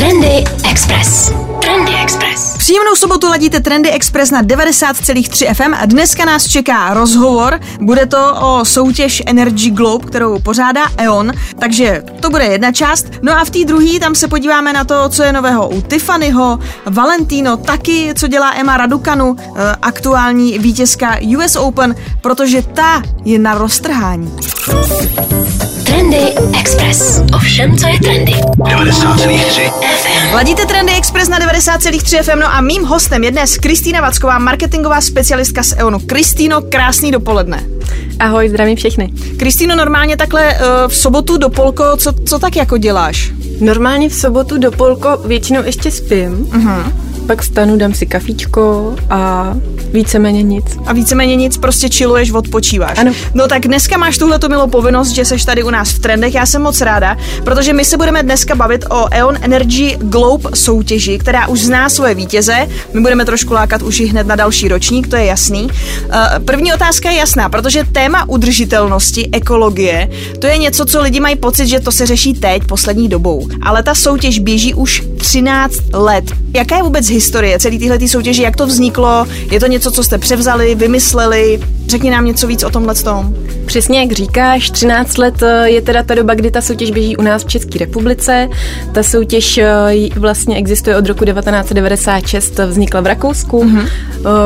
Trendy Express. Trendy Express. Příjemnou sobotu ladíte Trendy Express na 90,3 FM a dneska nás čeká rozhovor. Bude to o soutěž Energy Globe, kterou pořádá E.ON, takže to bude jedna část. No a v té druhé tam se podíváme na to, co je nového u Tiffanyho, Valentino, taky co dělá Emma Radukanu, eh, aktuální vítězka US Open, protože ta je na roztrhání. Trendy Express. Ovšem, co je trendy. 90,3 FM. Ladíte Trendy Express na 90,3 FM, no a mým hostem je dnes Kristýna Vacková, marketingová specialistka z EONu. Kristýno, krásný dopoledne. Ahoj, zdravím všechny. Kristýno, normálně takhle uh, v sobotu do polko, co, co tak jako děláš? Normálně v sobotu do polko většinou ještě spím, Uh-huh. Pak vstanu, dám si kafíčko a víceméně nic. A víceméně nic, prostě chilluješ, odpočíváš. Ano. No tak dneska máš tuhle milou povinnost, že seš tady u nás v trendech. Já jsem moc ráda, protože my se budeme dneska bavit o E.ON Energy Globe soutěži, která už zná svoje vítěze. My budeme trošku lákat už i hned na další ročník, to je jasný. Uh, První otázka je jasná, protože téma udržitelnosti, ekologie, to je něco, co lidi mají pocit, že to se řeší teď, poslední dobou. Ale ta soutěž běží už 13 let. Jaká je vůbec historie celé téhle soutěže, jak to vzniklo? Je to něco, co jste převzali, vymysleli? Řekni nám něco víc o tomhle tom. Přesně jak říkáš, 13 let eh, je teda ta doba, kdy ta soutěž běží u nás v České republice. Ta soutěž eh, vlastně existuje od roku 1996, vznikla v Rakousku. Mm-hmm.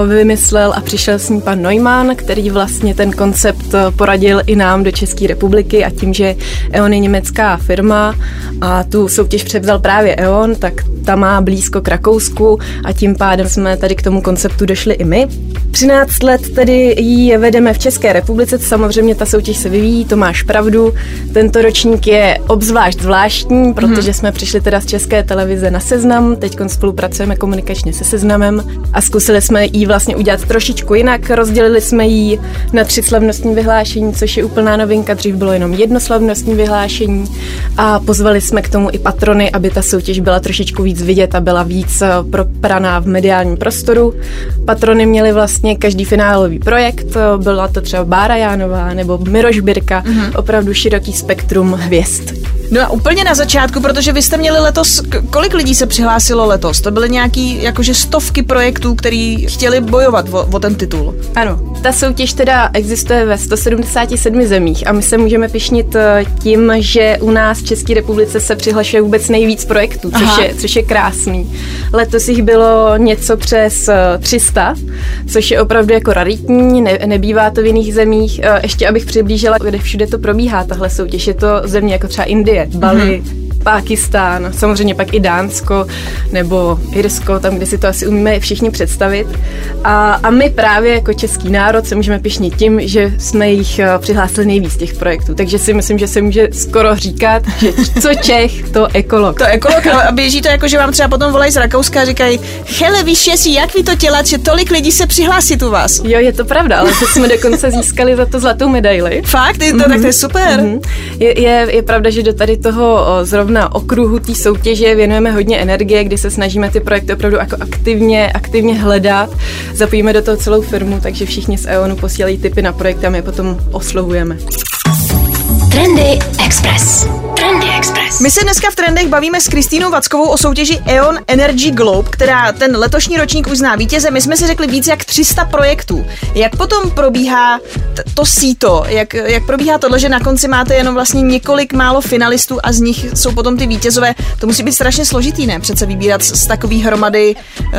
Vymyslel a přišel s ní pan Neumann, který vlastně ten koncept poradil i nám do České republiky a tím, že E.ON je německá firma a tu soutěž převzal právě E.ON, tak ta má blízko k Rakousku a tím pádem jsme tady k tomu konceptu došli i my. 13 let tedy ji vedeme v České republice, samozřejmě ta soutěž se vyvíjí, to máš pravdu. Tento ročník je obzvlášť zvláštní, protože jsme přišli teda z České televize na seznam, teď spolupracujeme komunikačně se seznamem a zkusili jsme ji vlastně udělat trošičku jinak. Rozdělili jsme ji na tři slavnostní vyhlášení, což je úplná novinka, dřív bylo jenom jedno slavnostní vyhlášení a pozvali jsme k tomu i patrony, aby ta soutěž byla trošičku víc vidět a byla víc eh, propraná v mediálním prostoru. Patrony měli vlastně každý finálový projekt, eh, byla to třeba Bára Jánová nebo Miroš Birka, mm-hmm. opravdu široký spektrum hvězd. No a úplně na začátku, protože vy jste měli letos, kolik lidí se přihlásilo letos? To byly nějaký jakože stovky projektů, který chtěli bojovat o, o ten titul. Ano, ta soutěž teda existuje ve 177 zemích a my se můžeme pišnit eh, tím, že u nás v České republice se přihlašuje vůbec nejvíc projektů, Aha. což je, což je krásný. Letos jich bylo něco přes eh, 300, což je opravdu jako raritní, ne, nebývá to v jiných zemích. Eh, Ještě abych přiblížila, kde všude to probíhá, tahle soutěž. Je to země jako třeba Indie, balí mm-hmm. Pákistán, samozřejmě pak i Dánsko nebo Irsko, tam, kde si to asi umíme všichni představit. A, a my právě jako český národ se můžeme pišnit tím, že jsme jich eh, přihlásili nejvíc těch projektů. Takže si myslím, že se může skoro říkat, že co Čech, to ekolog. To ekolog, a běží to jako, že vám třeba potom volají z Rakouska a říkají, hele, víš, jestli, jak vy to dělat, že tolik lidí se přihlásí u vás. Jo, je to pravda, ale teď jsme dokonce získali za to zlatou medaili. Fakt, je to, mm-hmm. tak to je super. Mhm. Je, je, je pravda, že do tady toho o, zrovna okruhu té soutěže věnujeme hodně energie, kdy se snažíme ty projekty opravdu jako aktivně, aktivně hledat. Zapojíme do toho celou firmu, takže všichni z EONu posílají tipy na projekty a my je potom oslovujeme. Trendy Express. Trendy. My se dneska v trendech bavíme s Kristýnou Vackovou o soutěži E.ON Energy Globe, která ten letošní ročník už zná vítěze. My jsme si řekli víc jak 300 projektů. Jak potom probíhá t- to síto? Jak, jak probíhá tohle, že na konci máte jenom vlastně několik málo finalistů a z nich jsou potom ty vítězové? To musí být strašně složitý, ne? Přece vybírat z, z takový hromady uh,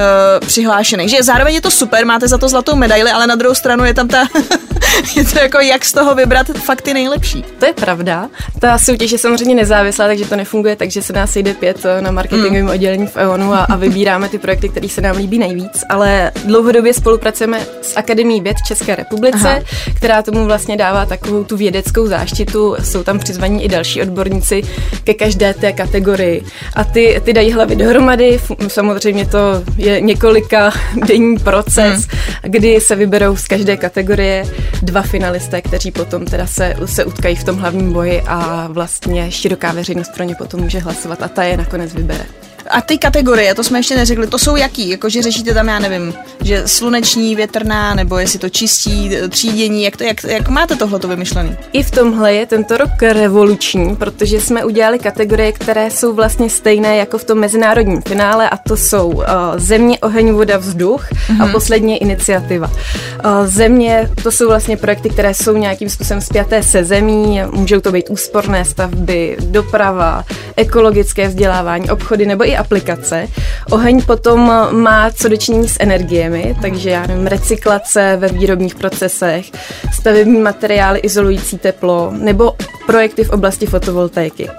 přihlášených. Že zároveň je to super, máte za to zlatou medaili, ale na druhou stranu je tam ta... je to jako, jak z toho vybrat fakt ty nejlepší. To je pravda. Ta soutěž je samozřejmě nezávislá, takže to nefunguje tak, že se nás jde pět eh, na marketingovém oddělení v EONu a, a vybíráme ty projekty, které se nám líbí nejvíc. Ale dlouhodobě spolupracujeme s Akademií věd České republice, Aha. která tomu vlastně dává takovou tu vědeckou záštitu. Jsou tam přizvaní i další odborníci ke každé té kategorii. A ty, ty dají hlavy dohromady. Samozřejmě to je několika denní proces, kdy se vyberou z každé kategorie dva finalisté, kteří potom teda se, se utkají v tom hlavním boji a vlastně široká veřejnost pro ně potom může hlasovat a ta je nakonec vybere. A ty kategorie, to jsme ještě neřekli, to jsou jaký? Jako, že řešíte tam, já nevím, že sluneční, větrná, nebo jestli to čistí, třídění, jak, to, jak, jak máte tohleto vymyšlený? I v tomhle je tento rok revoluční, protože jsme udělali kategorie, které jsou vlastně stejné jako v tom mezinárodním finále a to jsou uh, země, oheň, voda, vzduch mm-hmm. a mhm. poslední iniciativa. Uh, země, to jsou vlastně projekty, které jsou nějakým způsobem spjaté se zemí, můžou to být úsporné stavby, doprava, ekologické vzdělávání, obchody nebo i aplikace. Oheň potom má co dočinění s energiemi, takže já nevím, recyklace ve výrobních procesech, stavební materiály izolující teplo nebo projekty v oblasti fotovoltaiky.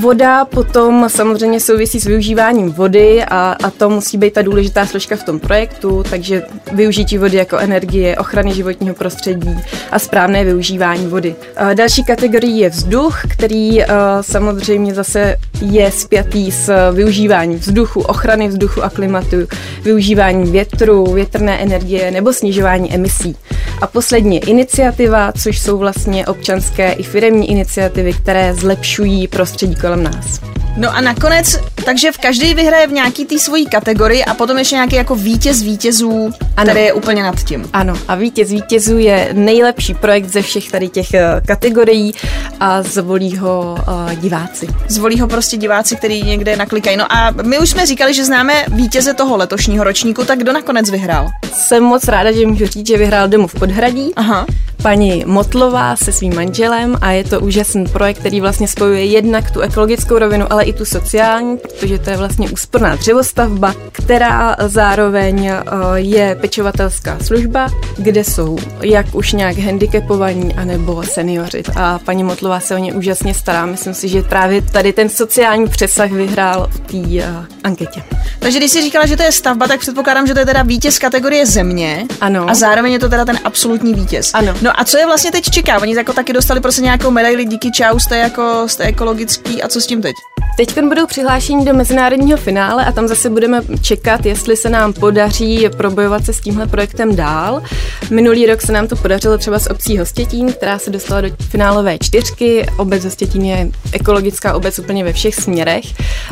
Voda potom samozřejmě souvisí s využíváním vody a, a to musí být ta důležitá složka v tom projektu, takže využití vody jako energie, ochrany životního prostředí a správné využívání vody. A další kategorii je vzduch, který samozřejmě zase je spjatý s využíváním vzduchu, ochrany vzduchu a klimatu, využívání větru, větrné energie nebo snižování emisí. A poslední iniciativa, což jsou vlastně občanské i firemní iniciativy, které zlepšují prostředí kolem nás. No a nakonec, takže v každý vyhraje v nějaký té svojí kategorii a potom ještě nějaký jako vítěz vítězů, ano. který je úplně nad tím. Ano, a vítěz vítězů je nejlepší projekt ze všech tady těch eh, kategorií a zvolí ho uh, diváci. Zvolí ho prostě diváci, který někde naklikají. No a my už jsme říkali, že známe vítěze toho letošního ročníku, tak kdo nakonec vyhrál? Jsem moc ráda, že můžu říct, že vyhrál Domov Podhradí. Aha paní Motlová se svým manželem a je to úžasný projekt, který vlastně spojuje jednak tu ekologickou rovinu, ale i tu sociální, protože to je vlastně úsporná dřevostavba, která zároveň eh, je pečovatelská služba, kde jsou jak už nějak handicapovaní, anebo seniori. A paní Motlová se o ně úžasně stará. Myslím si, že právě tady ten sociální přesah vyhrál v té uh, anketě. Takže když jsi říkala, že to je stavba, tak předpokládám, že to je teda vítěz kategorie země. Ano. A zároveň je to teda ten absolutní vítěz. Ano. No a co je vlastně teď čeká? Oni jako taky dostali prostě nějakou medaili díky čau, jste jako jste ekologický a co s tím teď? Teď budou přihlášení do mezinárodního finále a tam zase budeme čekat, jestli se nám podaří probojovat se s tímhle projektem dál. Minulý rok se nám to podařilo třeba s obcí Hostětín, která se dostala do finálové čtyřky. Obec Hostětín je ekologická obec úplně ve všech směrech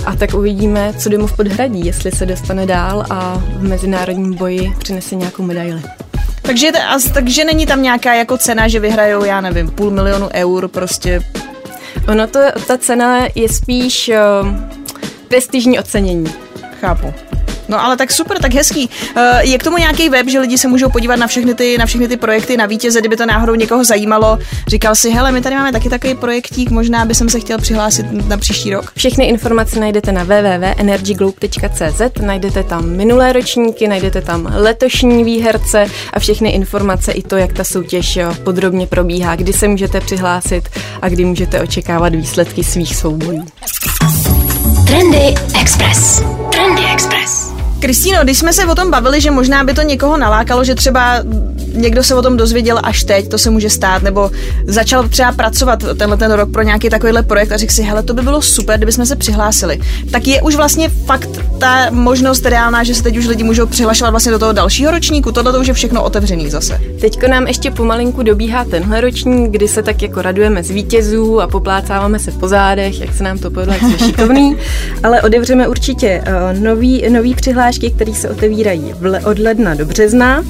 a tak uvidíme, co domov podhradí, jestli se dostane dál a v mezinárodním boji přinese nějakou medaili. Takže, takže není tam nějaká jako cena, že vyhrajou, já nevím, půl milionu eur prostě Ono to, ta cena je spíš uh, prestižní ocenění. Chápu. No ale tak super, tak hezký. Eh, je k tomu nějaký web, že lidi se můžou podívat na všechny ty, na všechny ty projekty, na vítěze, kdyby to náhodou někoho zajímalo. Říkal si, hele, my tady máme taky takový projektík, možná by jsem se chtěl přihlásit na příští rok. Všechny informace najdete na www.energyglobe.cz, najdete tam minulé ročníky, najdete tam letošní výherce a všechny informace i to, jak ta soutěž podrobně probíhá, kdy se můžete přihlásit a kdy můžete očekávat výsledky svých soubojů. Trendy Express. Trendy Express. Kristýno, když jsme se o tom bavili, že možná by to někoho nalákalo, že třeba někdo se o tom dozvěděl až teď, to se může stát, nebo začal třeba pracovat tenhle ten rok pro nějaký takovýhle projekt a řekl si, hele, to by bylo super, kdyby jsme se přihlásili. Tak je už vlastně fakt ta možnost reálná, že se teď už lidi můžou přihlašovat vlastně do toho dalšího ročníku. Tohle to už je všechno otevřený zase. Teďko nám ještě pomalinku dobíhá tenhle ročník, kdy se tak jako radujeme z vítězů a poplácáváme se po zádech, jak se nám to povedlo, jak jsme šikovný, ale otevřeme určitě uh, nový, nový přihlášky, které se otevírají od ledna do března.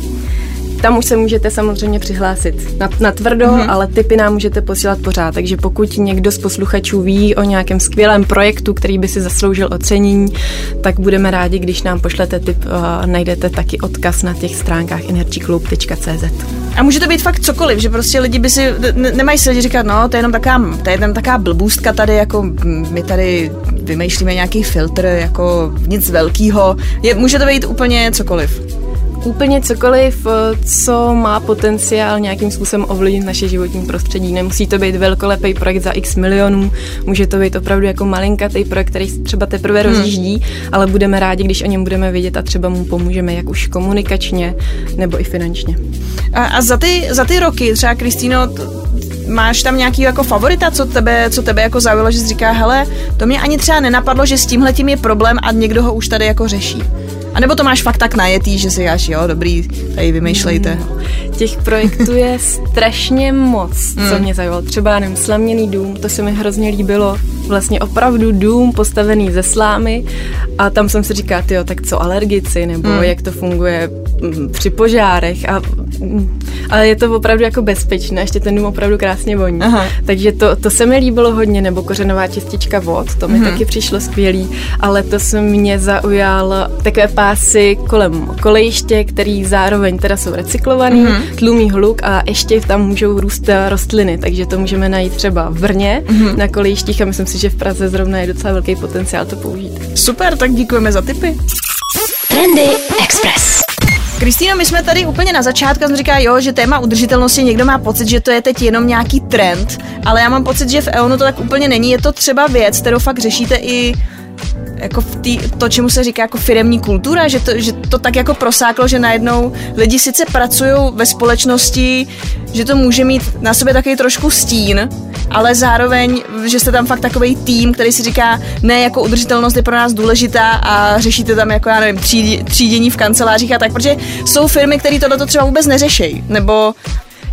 Tam už se můžete samozřejmě přihlásit na, na tvrdo, mm-hmm. ale typy nám můžete posílat pořád. Takže pokud někdo z posluchačů ví o nějakém skvělém projektu, který by si zasloužil ocenění, tak budeme rádi, když nám pošlete tip. Uh, najdete taky odkaz na těch stránkách energyclub.cz. A může to být fakt cokoliv, že prostě lidi by si, ne, nemají si lidi říkat, no, to je jenom taká, to je jenom taká blbůstka tady, jako my tady vymýšlíme nějaký filtr, jako nic velkýho. Je, může to být úplně cokoliv. Úplně cokoliv, eh, co má potenciál nějakým způsobem ovlivnit naše životní prostředí. Nemusí to být velkolepý projekt za x milionů, může to být opravdu jako malinkatý projekt, který třeba teprve hmm. rozjíždí, ale budeme rádi, když o něm budeme vědět a třeba mu pomůžeme jak už komunikačně nebo i finančně. A, a za, ty, za ty roky, třeba Kristýno, máš tam nějaký jako favorita, co tebe, co tebe jako zaujalo, že jsi říká, hele, to mě ani třeba nenapadlo, že s tímhle tím je problém a někdo ho už tady jako řeší. A nebo to máš fakt tak najetý, že si říkáš, jo, dobrý, tady vymýšlejte. Těch projektů je strašně moc, co mě zajímalo. Třeba, nevím, slaměný dům, to se mi hrozně líbilo. Vlastně opravdu dům postavený ze slámy a tam jsem si říkala, jo, tak co alergici, nebo hmm. jak to funguje mm, při požárech a mm, ale je to opravdu jako bezpečné, ještě ten dům opravdu krásně voní. Aha. Takže to, to se mi líbilo hodně, nebo kořenová čistička vod, to mi hmm. taky přišlo skvělý, ale to se mě zaujal takové pásy kolem kolejiště, který zároveň teda jsou recyklovaný, hmm. tlumí hluk a ještě tam můžou růst rostliny, takže to můžeme najít třeba v Brně hmm. na kolejištích a myslím si, že v Praze zrovna je docela velký potenciál to použít. Super, tak děkujeme za tipy. Trendy Express. Kristýno, my jsme tady úplně na začátku, jsem říká, jo, že téma udržitelnosti někdo má pocit, že to je teď jenom nějaký trend, ale já mám pocit, že v EONu to tak úplně není. Je to třeba věc, kterou fakt řešíte i jako v tý, to, čemu se říká jako firemní kultura, že to, že to tak jako prosáklo, že najednou lidi sice pracují ve společnosti, že to může mít na sobě takový trošku stín, ale zároveň, že jste tam fakt takový tým, který si říká, ne, jako udržitelnost je pro nás důležitá a řešíte tam jako, já nevím, třídění v kancelářích a tak, protože jsou firmy, které tohle třeba vůbec neřeší, nebo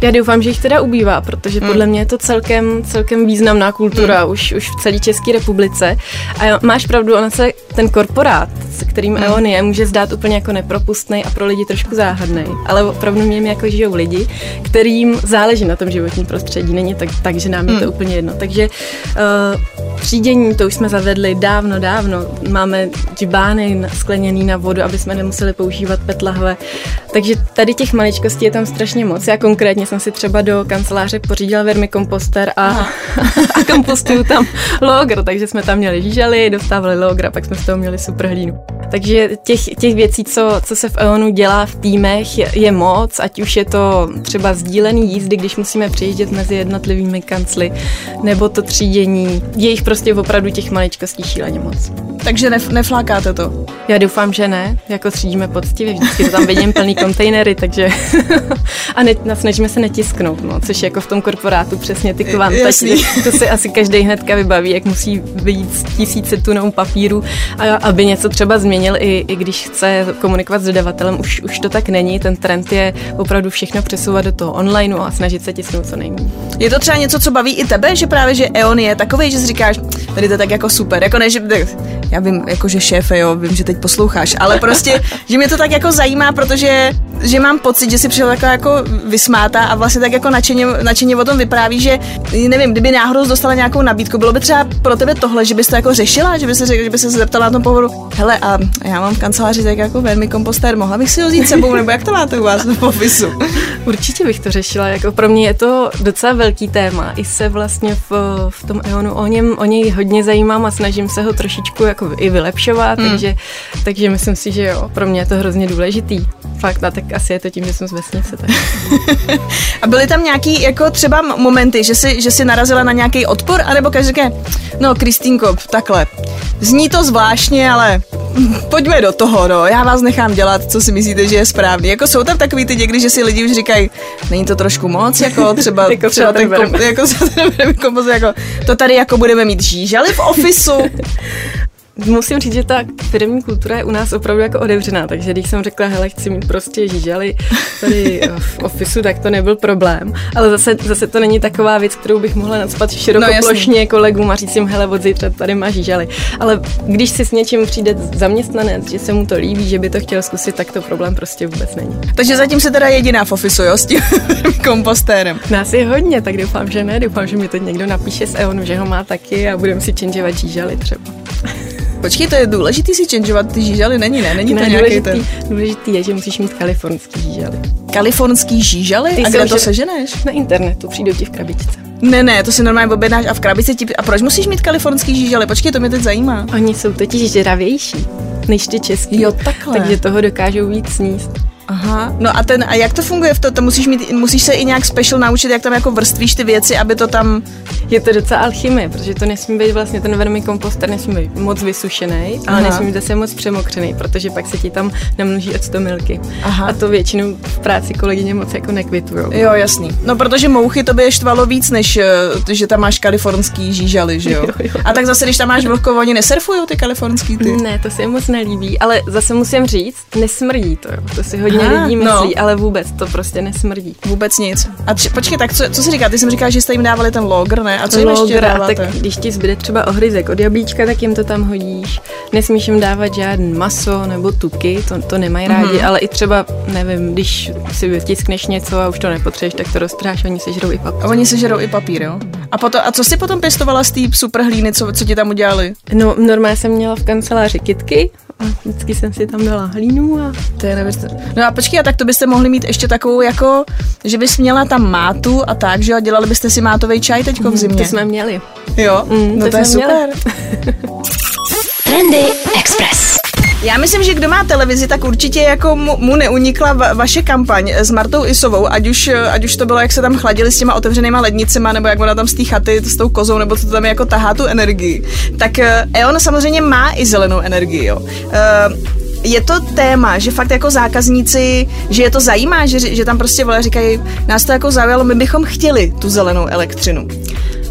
já doufám, že jich teda ubývá, protože podle hmm. mě je to celkem, celkem významná kultura hmm. už, už v celé České republice. A máš pravdu, ona se ten korporát, s kterým hmm. EON je, může zdát úplně jako nepropustný a pro lidi trošku záhadný. Ale opravdu mě jako žijou lidi, kterým záleží na tom životním prostředí. Není tak, tak že nám je to hmm. úplně jedno. Takže uh, třídění, to už jsme zavedli dávno, dávno. Máme džibány skleněný na vodu, aby jsme nemuseli používat petlahve. Takže tady těch maličkostí je tam strašně moc. Já konkrétně jsem si třeba do kanceláře pořídila vermikomposter a, a kompostuju tam logr, takže jsme tam měli žížely, dostávali logr a pak jsme z toho měli super hlínu. Takže těch, těch věcí, co, co se v EONu dělá v týmech, je, je moc, ať už je to třeba sdílený jízdy, když musíme přijíždět mezi jednotlivými kancly, nebo to třídění. Je jich prostě opravdu těch maličkostí šíleně moc. Takže nef- neflákáte to? Já doufám, že ne. Jako třídíme poctivě, vždycky to tam vidím plný kontejnery, takže a ne, snažíme se netisknout, no, což jako v tom korporátu přesně ty kvanta, to si asi každý hnedka vybaví, jak musí být tisíce tunou papíru, a, aby něco třeba změnil, i, i když chce komunikovat s dodavatelem, už, už to tak není. Ten trend je opravdu všechno přesouvat do toho online a snažit se tisknout co nejméně. Je to třeba něco, co baví i tebe, že právě, že EON je takový, že si říkáš, tady to tak jako super, jako ne, že já vím, jako že šéfe, jo, vím, že teď posloucháš, ale prostě, že mě to tak jako zajímá, protože že mám pocit, že si přišel taková jako vysmátá a vlastně tak jako nadšeně, nadšeně o tom vypráví, že nevím, kdyby náhodou dostala nějakou nabídku, bylo by třeba pro tebe tohle, že bys to jako řešila, že by se, že by se zeptala na tom pohodu, hele, a já mám v kanceláři tak jako velmi kompostér, mohla bych si ho vzít sebou, nebo jak to máte u vás v ofisu? Určitě bych to řešila, jako pro mě je to docela velký téma, i se vlastně v, v tom EONu o něm, o něj hodně zajímám a snažím se ho trošičku jako i vylepšovat, hmm. takže, takže myslím si, že jo, pro mě je to hrozně důležitý. Fakt, a tak asi je to tím, že jsem z vesnice. Tak. a byly tam nějaký jako třeba momenty, že si, že si narazila na nějaký odpor, anebo každý říká, no Kristýnko, takhle, zní to zvláštně, ale pojďme do toho, no, já vás nechám dělat, co si myslíte, že je správný. Jako jsou tam takový ty někdy, že si lidi už říkají, není to trošku moc, jako třeba, jako třeba ten, kom, jako, jako, jako, to tady jako budeme mít žížaly v ofisu. Musím říct, že ta firmní kultura je u nás opravdu jako otevřená, takže když jsem řekla, hele, chci mít prostě žížaly tady v ofisu, tak to nebyl problém. Ale zase, zase to není taková věc, kterou bych mohla nadspat širokoplošně no, kolegům a říct jim, hele, od zítra tady má žížaly. Ale když si s něčím přijde zaměstnanec, že se mu to líbí, že by to chtěl zkusit, tak to problém prostě vůbec není. Takže zatím se teda jediná v ofisu, jo, s tím kompostérem. Nás je hodně, tak doufám, že ne. Doufám, že mi to někdo napíše z EONu, že ho má taky a budeme si changeovat žížaly třeba. Počkej, to je důležitý si changeovat ty žížaly, není, ne? Není ne, to nějaký důležitý, ten... důležitý je, že musíš mít kalifornský žížaly. Kalifornský žížaly? Ty a kde to seženeš? Na internetu, přijdou ti v krabičce. Ne, ne, to si normálně objednáš a v krabici ti... A proč musíš mít kalifornský žížaly? Počkej, to mě teď zajímá. Oni jsou totiž žravější než ty český. Jo, takhle. Takže toho dokážou víc sníst. Aha, no a ten, a jak to funguje v to, to musíš mít, musíš se i nějak special naučit, jak tam jako vrstvíš ty věci, aby to tam... Je to docela alchymie, protože to nesmí být vlastně ten vermikomposter nesmí být moc vysušený, ale Aha. nesmí být zase moc přemokřený, protože pak se ti tam namnoží octomilky. Aha. A to většinou v práci kolegyně moc jako nekvitujou. Jo, jasný. No, protože mouchy to by je štvalo víc, než eh, že tam máš kalifornský žížaly, že jo? Jo, jo. A tak zase, když tam máš vlhko, oni nesurfujou ty kalifornský ty. Ne, to se jim moc nelíbí, ale zase musím říct, nesmrdí to, jo. to si hodně Aha, lidí no. myslí, ale vůbec to prostě nesmrdí. Vůbec nic. A tři, počkej, tak co, co jsi říká? Ty jsem říkal, že jste jim dávali ten logr, ne? A co jim ještě Logra, dáváte? tak když ti zbyde třeba ohryzek od jablíčka, tak jim to tam hodíš. Nesmíš jim dávat žádný maso nebo tuky, to, to nemají rádi, Mhm. ale i třeba, nevím, když si vytiskneš něco a už to nepotřebuješ, tak to roztráš, oni si žerou i papír. A oni se žerou i papír, jo? A, potom, a co jsi potom pěstovala z té super hlíny, co, co ti tam udělali? No, normálně jsem měla v kanceláři kitky a vždycky jsem si tam dala hlínu a To je neuvěřitelné. No a počkej, a tak to byste mohli mít ještě takovou jako, že bys měla tam mátu a tak, že jo? A dělali byste si mátový čaj teďko v zimě. to jsme měli. Jo, Mm, no to to je super. Trendy Express. Já myslím, že kdo má televizi, tak určitě jako mu, mu neunikla va- vaše kampaň s Martou Isovou, ať už, ať už to bylo, jak se tam chladili s těma otevřenýma lednicema, nebo jak ona tam z té chaty s tou kozou, nebo co tam jako tahá tu energii. Tak eh, E.ON samozřejmě má i zelenou energii, jo. Eh, je to téma, že fakt jako zákazníci, že je to zajímá, že, že tam prostě vole říkají, nás to jako zaujalo, my bychom chtěli tu zelenou elektřinu.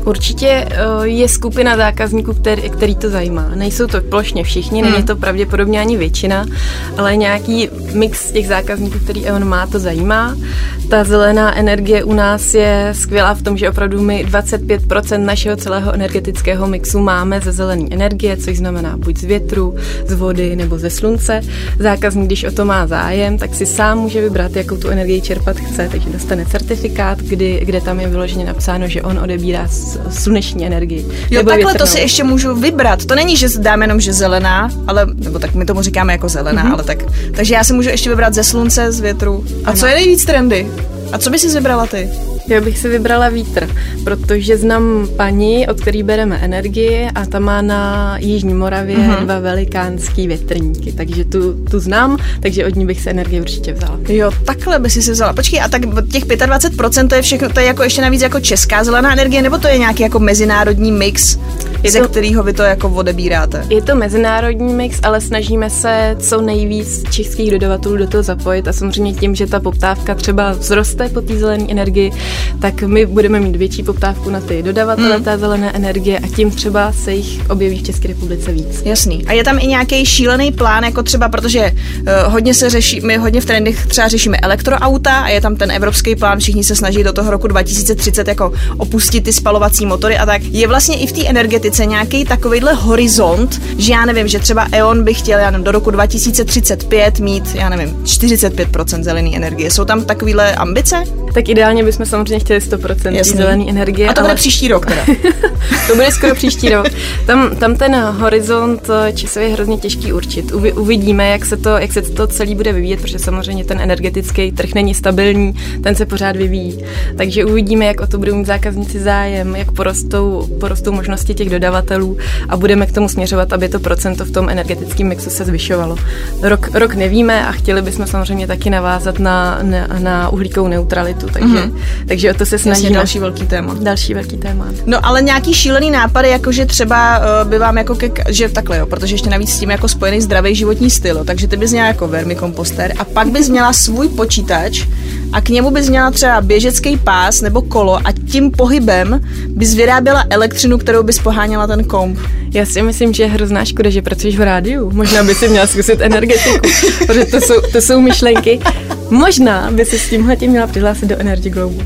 Určitě eh, je skupina zákazníků, který, který to zajímá. Nejsou to plošně všichni, není to pravděpodobně ani většina, ale nějaký mix těch zákazníků, který on má, to zajímá. Ta zelená energie u nás je skvělá v tom, že opravdu my 25% našeho celého energetického mixu máme ze zelené energie, což znamená buď z větru, z vody nebo ze slunce. Zákazník, když o to má zájem, tak si sám může vybrat, jakou tu energii čerpat chce, takže dostane certifikát, kdy, kde tam je vyloženě napsáno, že on odebírá s- sluneční energii. Jo, takhle to větrnou. si ještě můžu vybrat. To není, že dáme jenom, že zelená, ale, nebo tak my tomu říkáme jako zelená, Mhm. mm-hmm. ale tak. Takže já si můžu ještě vybrat ze slunce, z větru. A co je nejvíc trendy? A co by si vybrala ty? Já bych si vybrala vítr, protože znám paní, od který bereme energii a ta má na Jižní Moravě Mhm. mm-hmm. dva velikánský větrníky, takže tu, tu znám, takže od ní bych se energii určitě vzala. Jo, takhle by si si vzala. Počkej, a tak těch 25% to je všechno, to je jako ještě navíc jako česká zelená energie, nebo to je nějaký jako mezinárodní mix, Je ze to- kterého vy to jako odebíráte? Je to mezinárodní mix, ale snažíme se co nejvíc českých dodavatelů do toho zapojit a samozřejmě tím, že ta poptávka třeba vzroste po té zelené energii, tak my budeme mít větší poptávku na ty dodavatele Hmm. té zelené energie a tím třeba se jich objeví v České republice víc. Jasný. A je tam i nějaký šílený plán, jako třeba, protože uh, hodně se řeší, my hodně v trendech třeba řešíme elektroauta a je tam ten evropský plán, všichni se snaží do toho roku 2030 jako opustit ty spalovací motory a tak. Je vlastně i v té energetice nějaký takovýhle horizont, že já nevím, že třeba E.ON by chtěl, já nevím, do roku 2035 mít, já nevím, 45% zelené energie. Jsou tam takovýhle ambice? Tak ideálně bychom samozřejmě chtěli 100% Jasný. zelené energie. A to ale bude příští rok teda. to bude skoro příští rok. Tam, tam ten horizont eh, časově je hrozně těžký určit. Uvi, uvidíme, jak se, to, jak se to celý bude vyvíjet, protože samozřejmě ten energetický trh není stabilní, ten se pořád vyvíjí. Takže uvidíme, jak o to budou mít zákazníci zájem, jak porostou, porostou možnosti těch dodavatelů a budeme k tomu směřovat, aby to procento v tom energetickém mixu se zvyšovalo. Rok, rok nevíme a chtěli bychom samozřejmě taky navázat na, na, na uhlíkovou neutralitu, takže, mm-hmm. takže o to se Jasně, snažíme. další velký téma. Další velký téma. No ale nějaký šílený nápady, jako že třeba uh, by vám jako ke, že takhle jo, protože ještě navíc s tím jako spojený zdravý životní styl, takže ty bys měla jako vermikomposter a pak bys měla svůj počítač a k němu bys měla třeba běžecký pás nebo kolo a tím pohybem bys vyráběla elektřinu, kterou bys poháněla ten komp. Já si myslím, že je hrozná škoda, že pracuješ v rádiu. Možná by si měla zkusit energetiku, protože to jsou, to jsou myšlenky. Možná by si s tímhle tím měla přihlásit do Energy Globu.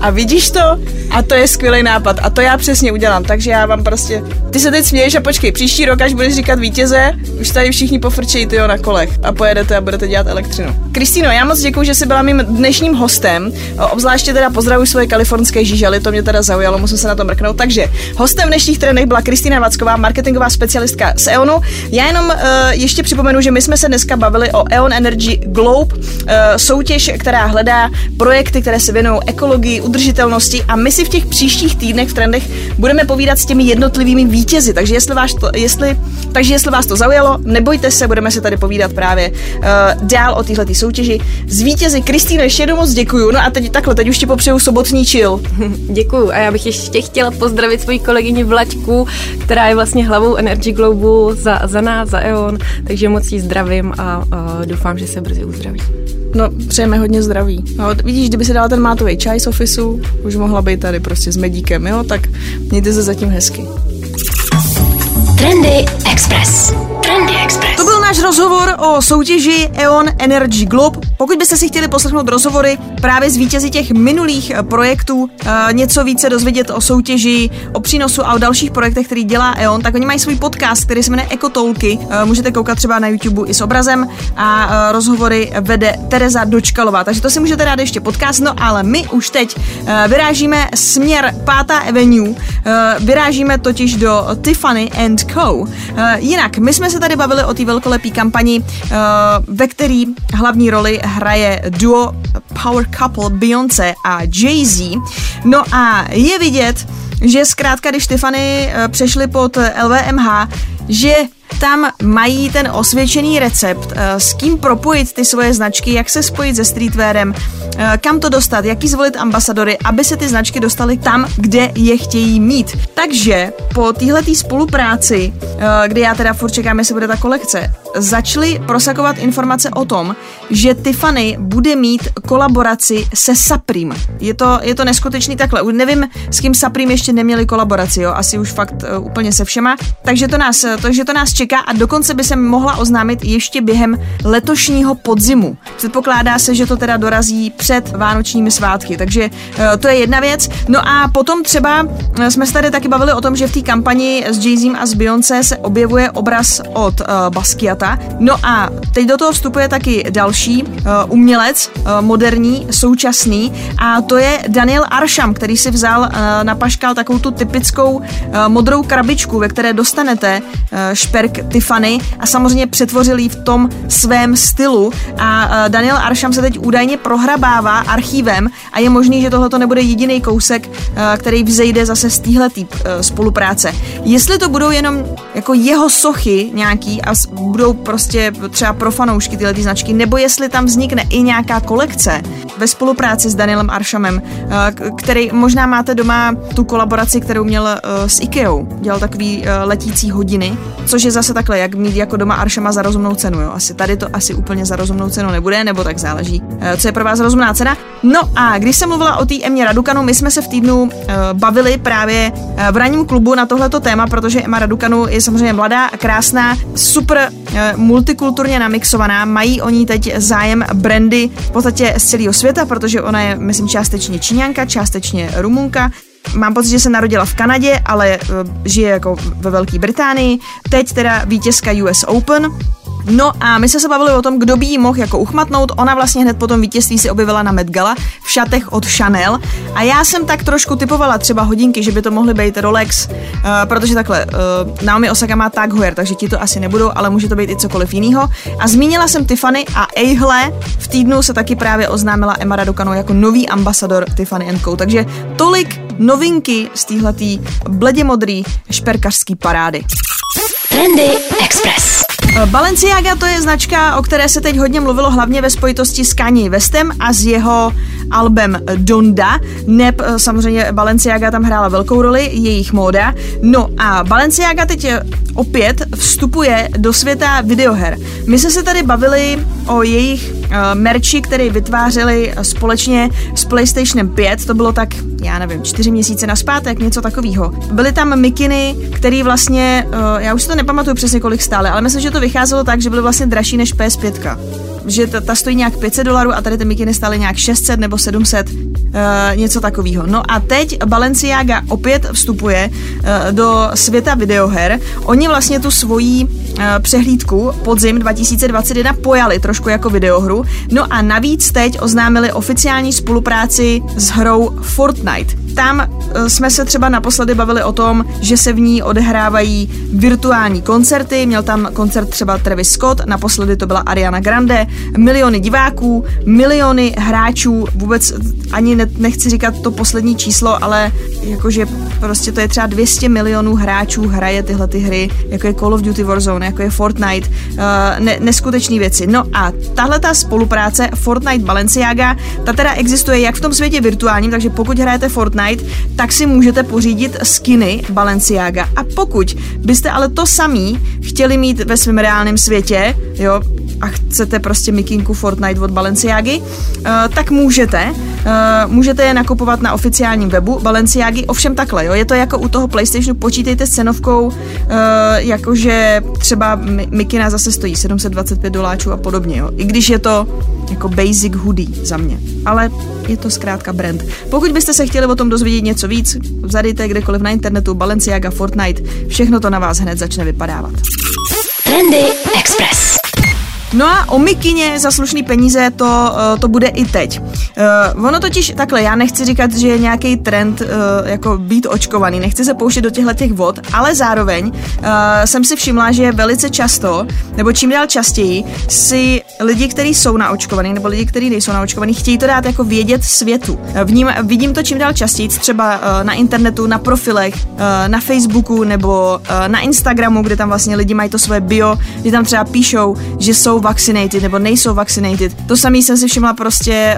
A vidíš to? A to je skvělý nápad. A to já přesně udělám. Takže já vám prostě... Ty se teď směješ a počkej, příští rok, až budeš říkat vítěze, už tady všichni pofrčejí tyjo na kolech a pojedete a budete dělat elektřinu. Kristýno, já moc děkuji, že jsi byla mým dnešním hostem. Obzvláště teda pozdravuji svoje kalifornské žížaly, to mě teda zaujalo, musím se na to mrknout. Takže hostem v dnešních trendech byla Kristýna Vacková, marketingová specialistka z EONu. Já jenom uh, ještě připomenu, že my jsme se dneska bavili o EON Energy Globe, uh, soutěž, která hledá projekty, které se věnují ekologii, udržitelnosti a my si v těch příštích týdnech v trendech budeme povídat s těmi jednotlivými vítězi. Takže jestli, vás to, jestli, takže jestli vás to zaujalo, nebojte se, budeme se tady povídat právě uh, dál o téhle soutěži. Z vítězi Kristýno ještě jednou moc děkuju. No a teď takhle, teď už ti popřeju sobotní chill. Děkuju a já bych ještě chtěla pozdravit svoji kolegyni Vlaďku, která je vlastně hlavou Energy Globu za, za nás, za EON, takže moc jí zdravím a, a doufám, že se brzy uzdraví. No, přejeme hodně zdraví. No, vidíš, kdyby si dala ten mátový čaj z ofisu, už mohla být tady prostě s medíkem, jo? Tak mějte se zatím hezky. Trendy Express. Náš rozhovor o soutěži E.ON Energy Globe. Pokud byste si chtěli poslechnout rozhovory právě z vítězi těch minulých eh, projektů, eh, něco více dozvědět o soutěži, o přínosu a o dalších projektech, který dělá E.ON, tak oni mají svůj podcast, který se jmenuje Ekotolky. Eh, můžete koukat třeba na YouTube i s obrazem a rozhovory vede Tereza Dočkalová. Takže to si můžete dát ještě podcast. No ale my už teď vyrážíme směr 5. Avenue, vyrážíme totiž do Tiffany and Co. Jinak, my jsme se tady bavili o té velkolepé kampani, ve který hlavní roli hraje duo power couple Beyoncé a Jay-Z. No a je vidět, že zkrátka, když Tiffany eh, přešly pod LVMH, že tam mají ten osvědčený recept, eh, s kým propojit ty svoje značky, jak se spojit se streetwearem, eh, kam to dostat, jaký zvolit ambasadory, aby se ty značky dostaly tam, kde je chtějí mít. Takže po téhleté spolupráci, kdy já teda furt čekám, jestli bude ta kolekce, začaly prosakovat informace o tom, že Tiffany bude mít kolaboraci se Saprim. Je to, je to neskutečný takhle. Nevím, s kým Saprim ještě neměli kolaboraci, jo? asi už fakt uh, úplně se všema. Takže to, nás, takže to nás čeká a dokonce by se mohla oznámit ještě během letošního podzimu. Předpokládá se, že to teda dorazí před vánočními svátky, takže uh, to je jedna věc. No a potom třeba uh, jsme se tady taky bavili o tom, že v té kampani s jay a s Beyoncé se objevuje obraz od uh, Basquiata, světa. No a teď do toho vstupuje taky další uh, umělec, uh, moderní, současný, a to je Daniel Arsham, který si vzal uh, na paškal takovou tu typickou modrou krabičku, ve které dostanete šperk Tiffany a samozřejmě přetvořil ji v tom svém stylu. A Daniel Arsham se teď údajně prohrabává archívem a je možný, že tohle nebude jediný kousek, který vzejde zase z téhle spolupráce. Jestli to budou jenom jako jeho sochy nějaký a budou prostě třeba pro fanoušky tyhle ty značky, nebo jestli tam vznikne i nějaká kolekce ve spolupráci s Danielem Arshamem, eh, který možná máte doma tu kolaboraci, kterou měl eh, s Ikeou. Dělal takový eh, letící hodiny, což je zase takhle, jak mít jako doma Arshama za rozumnou cenu. Jo. Asi tady to asi úplně za rozumnou cenu nebude, nebo tak záleží, co je pro vás rozumná cena. No a když jsem mluvila o té Emě Radukanu, my jsme se v týdnu bavili právě v ranním klubu na tohleto téma, protože Emma Radukanu je samozřejmě mladá, krásná, super multikulturně namixovaná, mají oni teď zájem brandy v podstatě z celého světa, protože ona je, myslím, částečně Číňanka, částečně Rumunka, Mám pocit, že se narodila v Kanadě, ale uh, žije jako ve Velké Británii. Teď teda vítězka US Open, No a my jsme se bavili o tom, kdo by jí mohl jako uchmatnout. Ona vlastně hned po tom vítězství si objevila na Met Gala v šatech od Chanel. A já jsem tak trošku typovala třeba hodinky, že by to mohly být Rolex, uh, protože takhle, uh, Naomi Osaka má Tag Heuer, takže ti to asi nebudou, ale může to být i cokoliv jiného. A zmínila jsem Tiffany a ejhle, v týdnu se taky právě oznámila Emma Raducanu jako nový ambasador Tiffany Co. Takže tolik novinky z téhletý bledě modrý šperkařský parády. Trendy Express. Balenciaga to je značka, o které se teď hodně mluvilo hlavně ve spojitosti s Kanye Westem a s jeho albem Donda. Neb eh, samozřejmě Balenciaga tam hrála velkou roli, jejich móda. No a Balenciaga teď eh, opět vstupuje do světa videoher. My jsme se tady bavili o jejich merči, který vytvářeli společně s PlayStationem 5, to bylo tak, já nevím, čtyři měsíce naspátek, něco takového. Byly tam mikiny, který vlastně, já už si to nepamatuju přesně kolik stále, ale myslím, že to vycházelo tak, že byly vlastně dražší než PS5 že ta, ta stojí nějak 500 dolarů a tady ty mikiny stály nějak 600 nebo 700, uh, eh, něco takového. No a teď Balenciaga opět vstupuje uh, do světa videoher. Oni vlastně tu svoji uh, přehlídku podzim 2021 pojali trošku jako videohru. No a navíc teď oznámili oficiální spolupráci s hrou Fortnite. Tam eh, jsme se třeba naposledy bavili o tom, že se v ní odehrávají virtuální koncerty. Měl tam koncert třeba Travis Scott, naposledy to byla Ariana Grande, miliony diváků, miliony hráčů, vůbec ani ne, nechci říkat to poslední číslo, ale jakože prostě to je třeba 200 milionů hráčů hraje tyhle ty hry, jako je Call of Duty Warzone, jako je Fortnite, uh, ne, neskutečné věci. No a tahle ta spolupráce Fortnite Balenciaga, ta teda existuje jak v tom světě virtuálním, takže pokud hrajete Fortnite, tak si můžete pořídit skiny Balenciaga. A pokud byste ale to samý chtěli mít ve svém reálném světě, jo, a chcete prostě mikinku Fortnite od Balenciágy, uh, tak můžete. Uh, můžete je nakupovat na oficiálním webu Balenciágy, ovšem takhle, jo, je to jako u toho PlayStationu, počítejte s cenovkou, uh, jakože třeba mikina zase stojí 725 doláčů a podobně, jo, i když je to jako basic hoodie za mě, ale je to zkrátka brand. Pokud byste se chtěli o tom dozvědět něco víc, zadejte kdekoliv na internetu Balenciaga Fortnite, všechno to na vás hned začne vypadávat. Trendy Express. No a o mikině za slušný peníze to, uh, to bude i teď. Uh, ono totiž takhle, já nechci říkat, že je nějaký trend uh, jako být očkovaný, nechci se pouštět do těchto těch vod, ale zároveň jsem si všimla, že velice často, nebo čím dál častěji, si lidi, kteří jsou naočkovaní, nebo lidi, kteří nejsou naočkovaní, chtějí to dát jako vědět světu. Vním, vidím to čím dál častěji, třeba uh, na internetu, na profilech, uh, na Facebooku nebo uh, na Instagramu, kde tam vlastně lidi mají to svoje bio, kde tam třeba píšou, že jsou vaccinated nebo nejsou vaccinated. To samý jsem si všimla prostě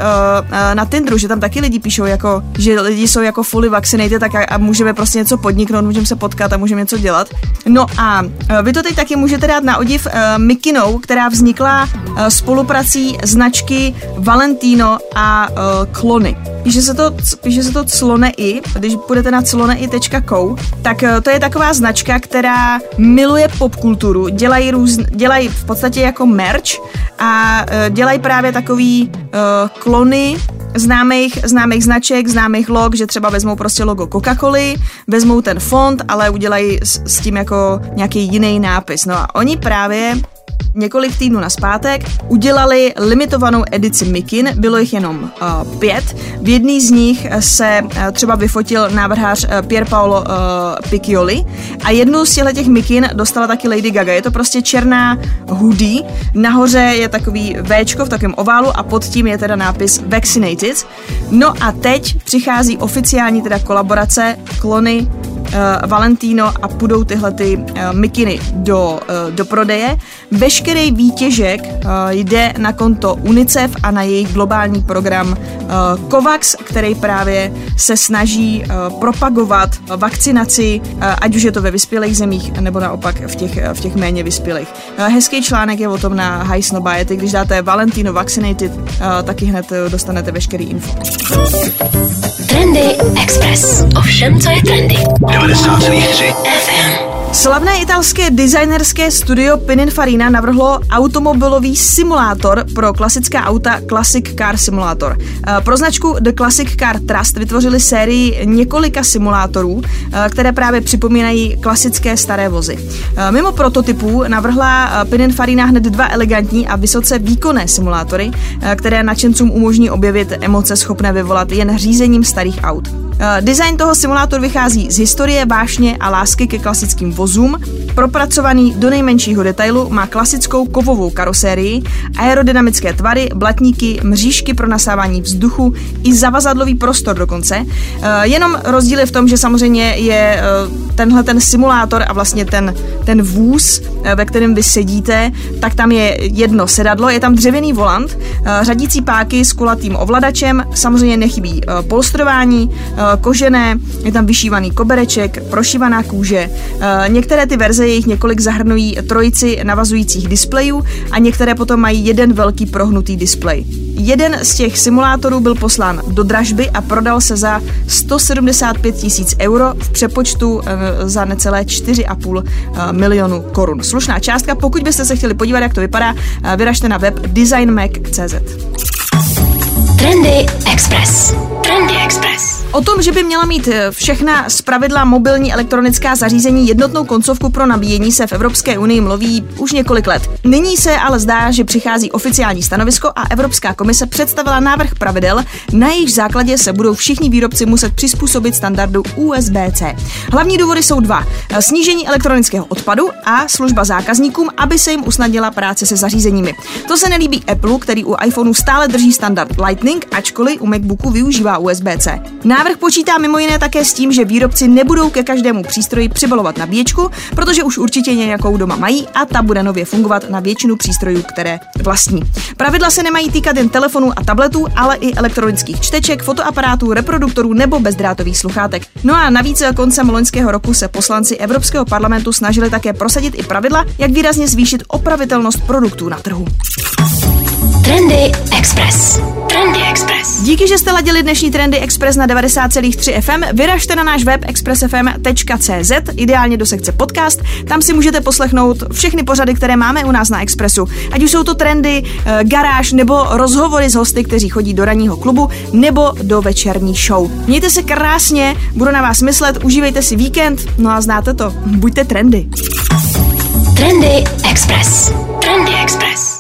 na Tinderu, že tam taky lidi píšou, jako, že lidi jsou jako fully vaccinated tak a, a můžeme prostě něco podniknout, můžeme se potkat a můžeme něco dělat. No a vy to teď taky můžete dát na odiv Mikinou, která vznikla spoluprací značky Valentino a Klony. Píše se to, píše se to clone i, když půjdete na clonei.co, tak uh, to je taková značka, která miluje popkulturu, dělají, růz, dělají v podstatě jako merch a uh, dělají právě takový klony známých, známých značek, známých log, že třeba vezmou prostě logo Coca-Coly, vezmou ten font, ale udělají s, s tím jako nějaký jiný nápis. No a oni právě několik týdnů na zpátek udělali limitovanou edici Mikin, bylo jich jenom uh, pět. V jedný z nich se uh, třeba vyfotil návrhář uh, Pier Paolo uh, Piccioli a jednu z těchto těch Mikin dostala taky Lady Gaga. Je to prostě černá hoodie, nahoře je takový Včko v takovém oválu a pod tím je teda nápis Vaccinated. No a teď přichází oficiální teda kolaborace klony Valentino a půjdou tyhle ty uh, mikiny do, uh, do prodeje. Veškerý výtěžek jde na konto UNICEF a na jejich globální program COVAX, který právě se snaží propagovat vakcinaci, ať už je to ve vyspělých zemích, nebo naopak v těch, v těch méně vyspělých. Hezký článek je o tom na High Snobiety, když dáte Valentino Vaccinated, taky hned dostanete veškerý info. Trendy Express. Ovšem, co je trendy. 90,3 FM. Slavné italské designerské studio Pininfarina navrhlo automobilový simulátor pro klasická auta Classic Car Simulator. Eh, pro značku The Classic Car Trust vytvořili sérii několika simulátorů, eh, které právě připomínají klasické staré vozy. Eh, mimo prototypů navrhla Pininfarina hned dva elegantní a vysoce výkonné simulátory, které nadšencům umožní objevit emoce schopné vyvolat jen řízením starých aut. Design toho simulátoru vychází z historie, vášně a lásky ke klasickým vozům. Propracovaný do nejmenšího detailu má klasickou kovovou karosérii, aerodynamické tvary, blatníky, mřížky pro nasávání vzduchu i zavazadlový prostor dokonce. Jenom rozdíl je v tom, že samozřejmě je tenhle ten simulátor a vlastně ten, ten vůz, ve kterém vy sedíte, tak tam je jedno sedadlo, je tam dřevěný volant, řadící páky s kulatým ovladačem, samozřejmě nechybí polstrování, kožené, je tam vyšívaný kobereček, prošívaná kůže. Eh, některé ty verze, jejich několik zahrnují trojici navazujících displejů a některé potom mají jeden velký prohnutý displej. Jeden z těch simulátorů byl poslán do dražby a prodal se za 175 tisíc euro v přepočtu eh, za necelé 4,5 eh, milionu korun. Slušná částka, pokud byste se chtěli podívat, jak to vypadá, vyražte na web designmac.cz. Trendy Express. Trendy Express. O tom, že by měla mít eh, všechna zpravidla mobilní elektronická zařízení jednotnou koncovku pro nabíjení, se v Evropské unii mluví už několik let. Nyní se ale zdá, že přichází oficiální stanovisko a Evropská komise představila návrh pravidel, na jejich základě se budou všichni výrobci muset přizpůsobit standardu USB-C. Hlavní důvody jsou dva. Snížení elektronického odpadu a služba zákazníkům, aby se jim usnadnila práce se zařízeními. To se nelíbí Apple, který u iPhoneu stále drží standard Lightning, ačkoliv u MacBooku využívá USB-C. Návrh počítá mimo jiné také s tím, že výrobci nebudou ke každému přístroji přibalovat nabíječku, protože už určitě nějakou doma mají a ta bude nově fungovat na většinu přístrojů, které vlastní. Pravidla se nemají týkat jen telefonů a tabletů, ale i elektronických čteček, fotoaparátů, reproduktorů nebo bezdrátových sluchátek. No a navíc koncem loňského roku se poslanci Evropského parlamentu snažili také prosadit i pravidla, jak výrazně zvýšit opravitelnost produktů na trhu. Trendy Express. Trendy Express. Díky, že jste ladili dnešní Trendy Express na 90,3 FM. Vyražte na náš web expressfm.cz, ideálně do sekce podcast. Tam si můžete poslechnout všechny pořady, které máme u nás na Expressu. Ať už jsou to trendy, eh, garáž nebo rozhovory s hosty, kteří chodí do ranního klubu nebo do večerní show. Mějte se krásně, budu na vás myslet, užívejte si víkend, no a znáte to, buďte trendy. Trendy Express. Trendy Express.